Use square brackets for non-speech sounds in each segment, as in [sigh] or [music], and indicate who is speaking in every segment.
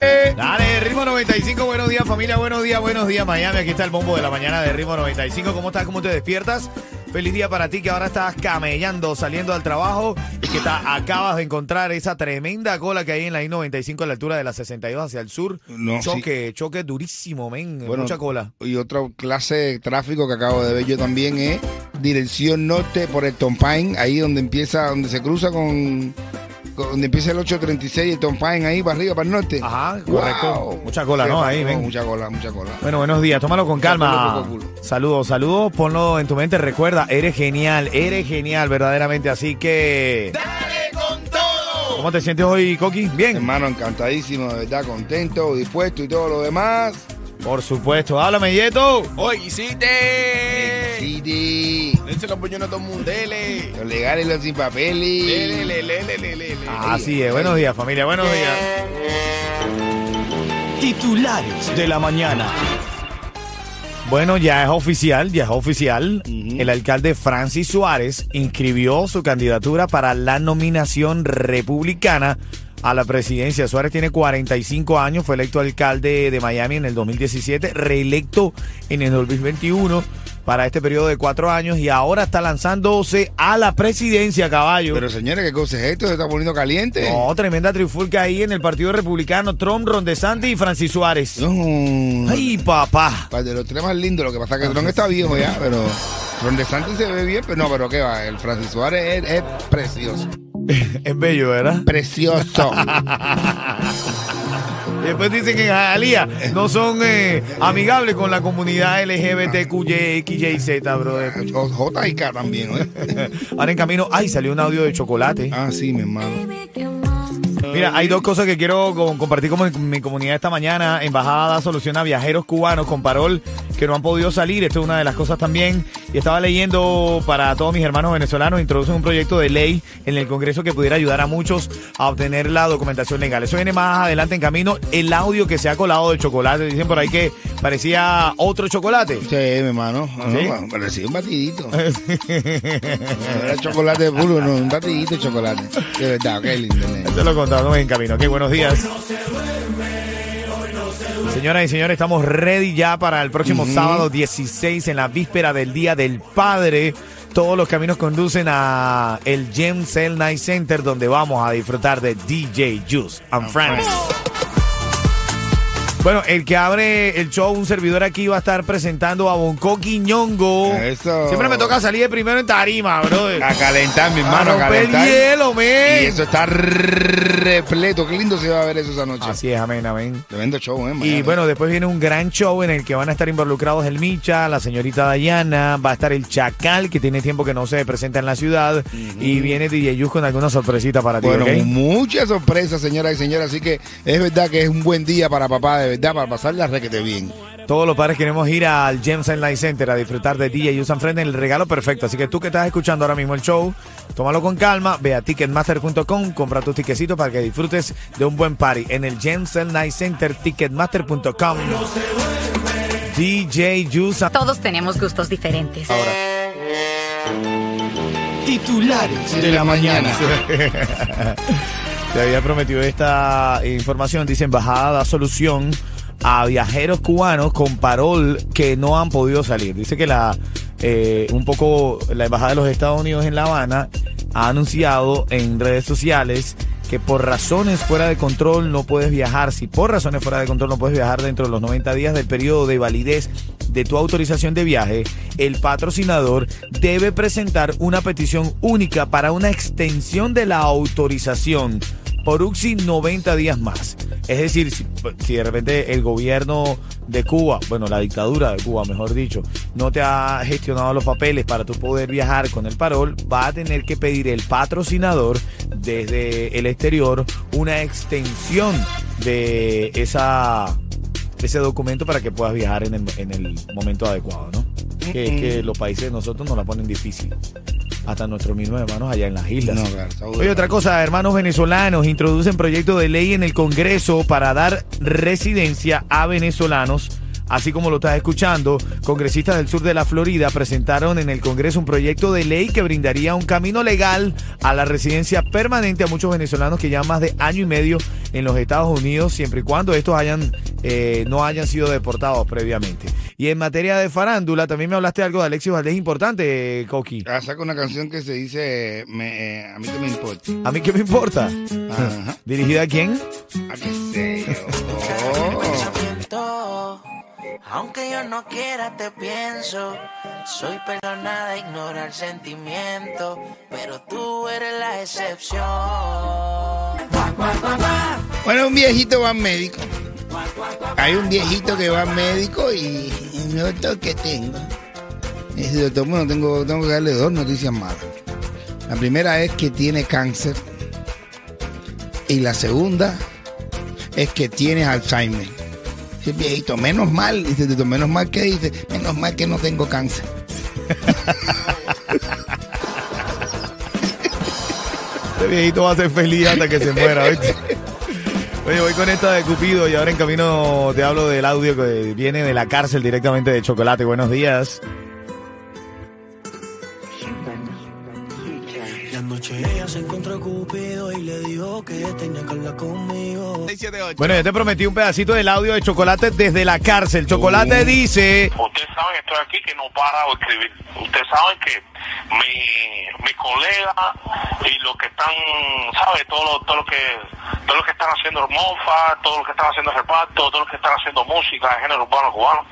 Speaker 1: Dale, Ritmo 95, buenos días familia, buenos días, buenos días Miami, aquí está el bombo de la mañana de Ritmo 95, ¿cómo estás? ¿Cómo te despiertas? Feliz día para ti que ahora estás camellando, saliendo al trabajo y que acabas de encontrar esa tremenda cola que hay en la I-95 a la altura de la 62 hacia el sur.
Speaker 2: No,
Speaker 1: choque, choque durísimo, men,
Speaker 2: Bueno,
Speaker 1: mucha cola.
Speaker 2: Y otra clase de tráfico que acabo de ver yo también es dirección norte por el Tompain, ahí donde empieza, donde se cruza con- donde empieza el 836 y el Tompain, ahí para arriba, para el norte.
Speaker 1: Ajá, correcto.
Speaker 2: Wow.
Speaker 1: Mucha cola, ¿no? Ahí,
Speaker 2: no,
Speaker 1: ven.
Speaker 2: Mucha cola, mucha cola.
Speaker 1: Bueno, buenos días, tómalo con calma.
Speaker 2: Culo.
Speaker 1: Saludos, saludos, ponlo en tu mente, recuerda, eres genial, eres genial, verdaderamente, así que... ¡Dale con todo! ¿Cómo te sientes hoy, Coqui? Bien.
Speaker 2: Hermano, encantadísimo, de verdad, contento, dispuesto y todo lo demás.
Speaker 1: Por supuesto, háblame, Yeto.
Speaker 3: Oye, hiciste.
Speaker 2: Sí, sí.
Speaker 3: Los puñones a todo el mundo, dele.
Speaker 2: Los legales y los sin papeles.
Speaker 3: Lele, lele, lele, lele, lele.
Speaker 1: Así es, buenos días, familia, buenos días. Titulares de la mañana. Bueno, ya es oficial, ya es oficial. El alcalde Francis Suárez inscribió su candidatura para la nominación republicana a la presidencia. Suárez tiene 45 años, fue electo alcalde de Miami en el 2017, reelecto en el 2021 para este periodo de cuatro años y ahora está lanzándose a la presidencia, caballo.
Speaker 2: Pero señores, ¿qué cosa es esto? ¿Se está poniendo caliente?
Speaker 1: No, tremenda trifulca ahí en el Partido Republicano. Trump, Ron DeSantis y Francis Suárez.
Speaker 2: No.
Speaker 1: Ay, papá.
Speaker 2: De los tres más lindos, lo que pasa es que Tron está viejo ya, pero Ron DeSantis se ve bien, pero no, pero qué va, el Francis Suárez es, es precioso. [laughs]
Speaker 1: Es bello, ¿verdad?
Speaker 2: Precioso. [laughs]
Speaker 1: Y después dicen que en Jalía no son eh, amigables con la comunidad LGBTQYXYZ, brother.
Speaker 2: J y K también, ¿eh? [laughs]
Speaker 1: Ahora en camino, ay, salió un audio de chocolate.
Speaker 2: Ah, sí, mi hermano.
Speaker 1: Mira, hay dos cosas que quiero co- compartir con mi comunidad esta mañana. Embajada da solución a viajeros cubanos con parol que no han podido salir. Esto es una de las cosas también. Y estaba leyendo para todos mis hermanos venezolanos, introducen un proyecto de ley en el Congreso que pudiera ayudar a muchos a obtener la documentación legal. Eso viene más adelante en camino. El audio que se ha colado del chocolate. Dicen por ahí que parecía otro chocolate.
Speaker 2: Sí, mi hermano. Parecía un batidito. [laughs] Era chocolate puro, no, un batidito de chocolate. De verdad, qué lindo.
Speaker 1: Te lo contamos en camino. Ok, buenos días. Señoras y señores, estamos ready ya para el próximo sábado 16 en la víspera del Día del Padre. Todos los caminos conducen a el Gem Cell Night Center donde vamos a disfrutar de DJ Juice and Friends. Bueno, el que abre el show, un servidor aquí va a estar presentando a Bonco Quiñongo.
Speaker 2: Eso.
Speaker 1: Siempre me toca salir de primero en tarima, brother.
Speaker 2: A calentar, mi
Speaker 1: A
Speaker 2: hermano, a
Speaker 1: el
Speaker 2: calentar.
Speaker 1: hielo, men.
Speaker 2: Y eso está repleto. Qué lindo se va a ver eso esa noche.
Speaker 1: Así es, amén, amén.
Speaker 2: Tremendo show, ¿eh?
Speaker 1: Y
Speaker 2: mañana.
Speaker 1: bueno, después viene un gran show en el que van a estar involucrados el Micha, la señorita Dayana, va a estar el Chacal, que tiene tiempo que no se presenta en la ciudad, y viene DJ Yus con alguna sorpresita para ti,
Speaker 2: Bueno, muchas sorpresas, señoras y señores. Así que es verdad que es un buen día para papá, de verdad, para pasarla requete bien.
Speaker 1: Todos los padres queremos ir al James Light Center a disfrutar de DJ Yus and Friends en el regalo perfecto. Así que tú que estás escuchando ahora mismo el show, tómalo con calma, ve a ticketmaster.com, compra tus tiquecitos para que disfrutes de un buen party en el James Night Center, ticketmaster.com. DJ Yus and
Speaker 4: Todos tenemos gustos diferentes.
Speaker 1: Titulares de la mañana. [laughs] Te había prometido esta información. Dice, embajada da solución a viajeros cubanos con parol que no han podido salir. Dice que la eh, un poco la embajada de los Estados Unidos en La Habana ha anunciado en redes sociales que por razones fuera de control no puedes viajar. Si por razones fuera de control no puedes viajar dentro de los 90 días del periodo de validez de tu autorización de viaje, el patrocinador debe presentar una petición única para una extensión de la autorización por UXI 90 días más. Es decir, si, si, de repente el gobierno de Cuba, bueno, la dictadura de Cuba, mejor dicho, no te ha gestionado los papeles para tu poder viajar con el parol, va a tener que pedir el patrocinador desde el exterior una extensión de esa ese documento para que puedas viajar en el, en el momento adecuado, ¿no? Que, que los países de nosotros nos la ponen difícil hasta nuestros mismos hermanos allá en las islas.
Speaker 2: No, claro,
Speaker 1: Oye, otra cosa, hermanos venezolanos introducen proyecto de ley en el Congreso para dar residencia a venezolanos. Así como lo estás escuchando, congresistas del sur de la Florida presentaron en el Congreso un proyecto de ley que brindaría un camino legal a la residencia permanente a muchos venezolanos que llevan más de año y medio en los Estados Unidos, siempre y cuando estos hayan eh, no hayan sido deportados previamente. Y en materia de farándula, también me hablaste de algo de Alexis Valdés importante, Coqui.
Speaker 2: Ah, saca una canción que se dice me, eh, A mí que me importa.
Speaker 1: ¿A mí qué me importa?
Speaker 2: Ajá. [laughs]
Speaker 1: ¿Dirigida a quién?
Speaker 2: ¿A qué sé yo?
Speaker 5: pensamiento. [laughs] Aunque yo no quiera, te pienso. Soy perdonada, ignora el sentimiento. Pero tú eres la excepción.
Speaker 2: Bueno, un viejito va al médico. Hay un viejito que va al médico y, y doctor, ¿qué tengo? Y dice, doctor, bueno, tengo, tengo que darle dos noticias malas. La primera es que tiene cáncer. Y la segunda es que tiene Alzheimer. Dice viejito, menos mal, dice el doctor, menos mal que dice, menos mal que no tengo cáncer.
Speaker 1: Este viejito va a ser feliz hasta que se muera, ¿viste? Oye, voy con esta de Cupido y ahora en camino te hablo del audio que viene de la cárcel directamente de Chocolate. Buenos días.
Speaker 5: Ella se encontró Cupido y le dijo que tenía que hablar conmigo.
Speaker 3: 678.
Speaker 1: Bueno, yo te prometí un pedacito del audio de Chocolate desde la cárcel. Chocolate dice...
Speaker 6: Ustedes saben que estoy aquí que no para de escribir. Ustedes saben que mi, mi colega y los que están, ¿sabes? Todo lo, todo lo que todos los que están haciendo mofa, todos los que están haciendo reparto, todos los que están haciendo música de género urbano cubano,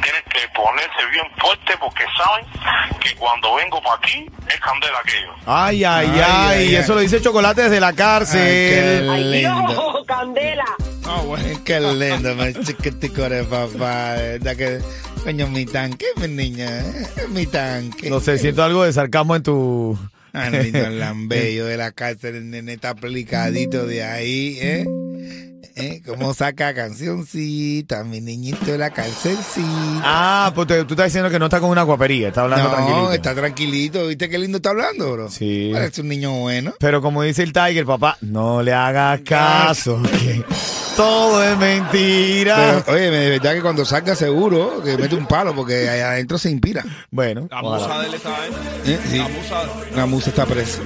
Speaker 6: tienen que ponerse bien fuerte porque saben que cuando vengo para aquí es candela aquello.
Speaker 1: Ay, ay, ay,
Speaker 2: Ay, ay, ay.
Speaker 1: Eso lo dice Chocolate desde la
Speaker 2: Ay,
Speaker 1: cárcel.
Speaker 2: qué lindo.
Speaker 7: ¡Oh, candela!
Speaker 2: Ah, bueno, qué lindo, mi chiquitico de papá. ¿Verdad que, coño, mi tanque, mi niña? eh, Mi tanque.
Speaker 1: No sé, siento algo de sarcasmo en tu...
Speaker 2: Ah, lindo, el [laughs] lambello de la cárcel, el nene está aplicadito de ahí, ¿eh? ¿Eh? ¿Cómo saca cancioncita, mi niñito de la cárcelcita?
Speaker 1: Ah, pues te- tú estás diciendo que no está con una guapería, está hablando
Speaker 2: no,
Speaker 1: tranquilito.
Speaker 2: está tranquilito. ¿Viste qué lindo está hablando, bro?
Speaker 1: Sí.
Speaker 2: Parece un niño bueno.
Speaker 1: Pero como dice el Tiger, papá, no le hagas caso, que todo es mentira.
Speaker 2: Pero, oye, de verdad que cuando salga seguro, que mete un palo, porque allá adentro se inspira.
Speaker 1: bueno,
Speaker 3: La
Speaker 1: ojalá.
Speaker 3: musa de él está ahí.
Speaker 2: ¿eh? Sí,
Speaker 3: La musa.
Speaker 2: la musa está presa.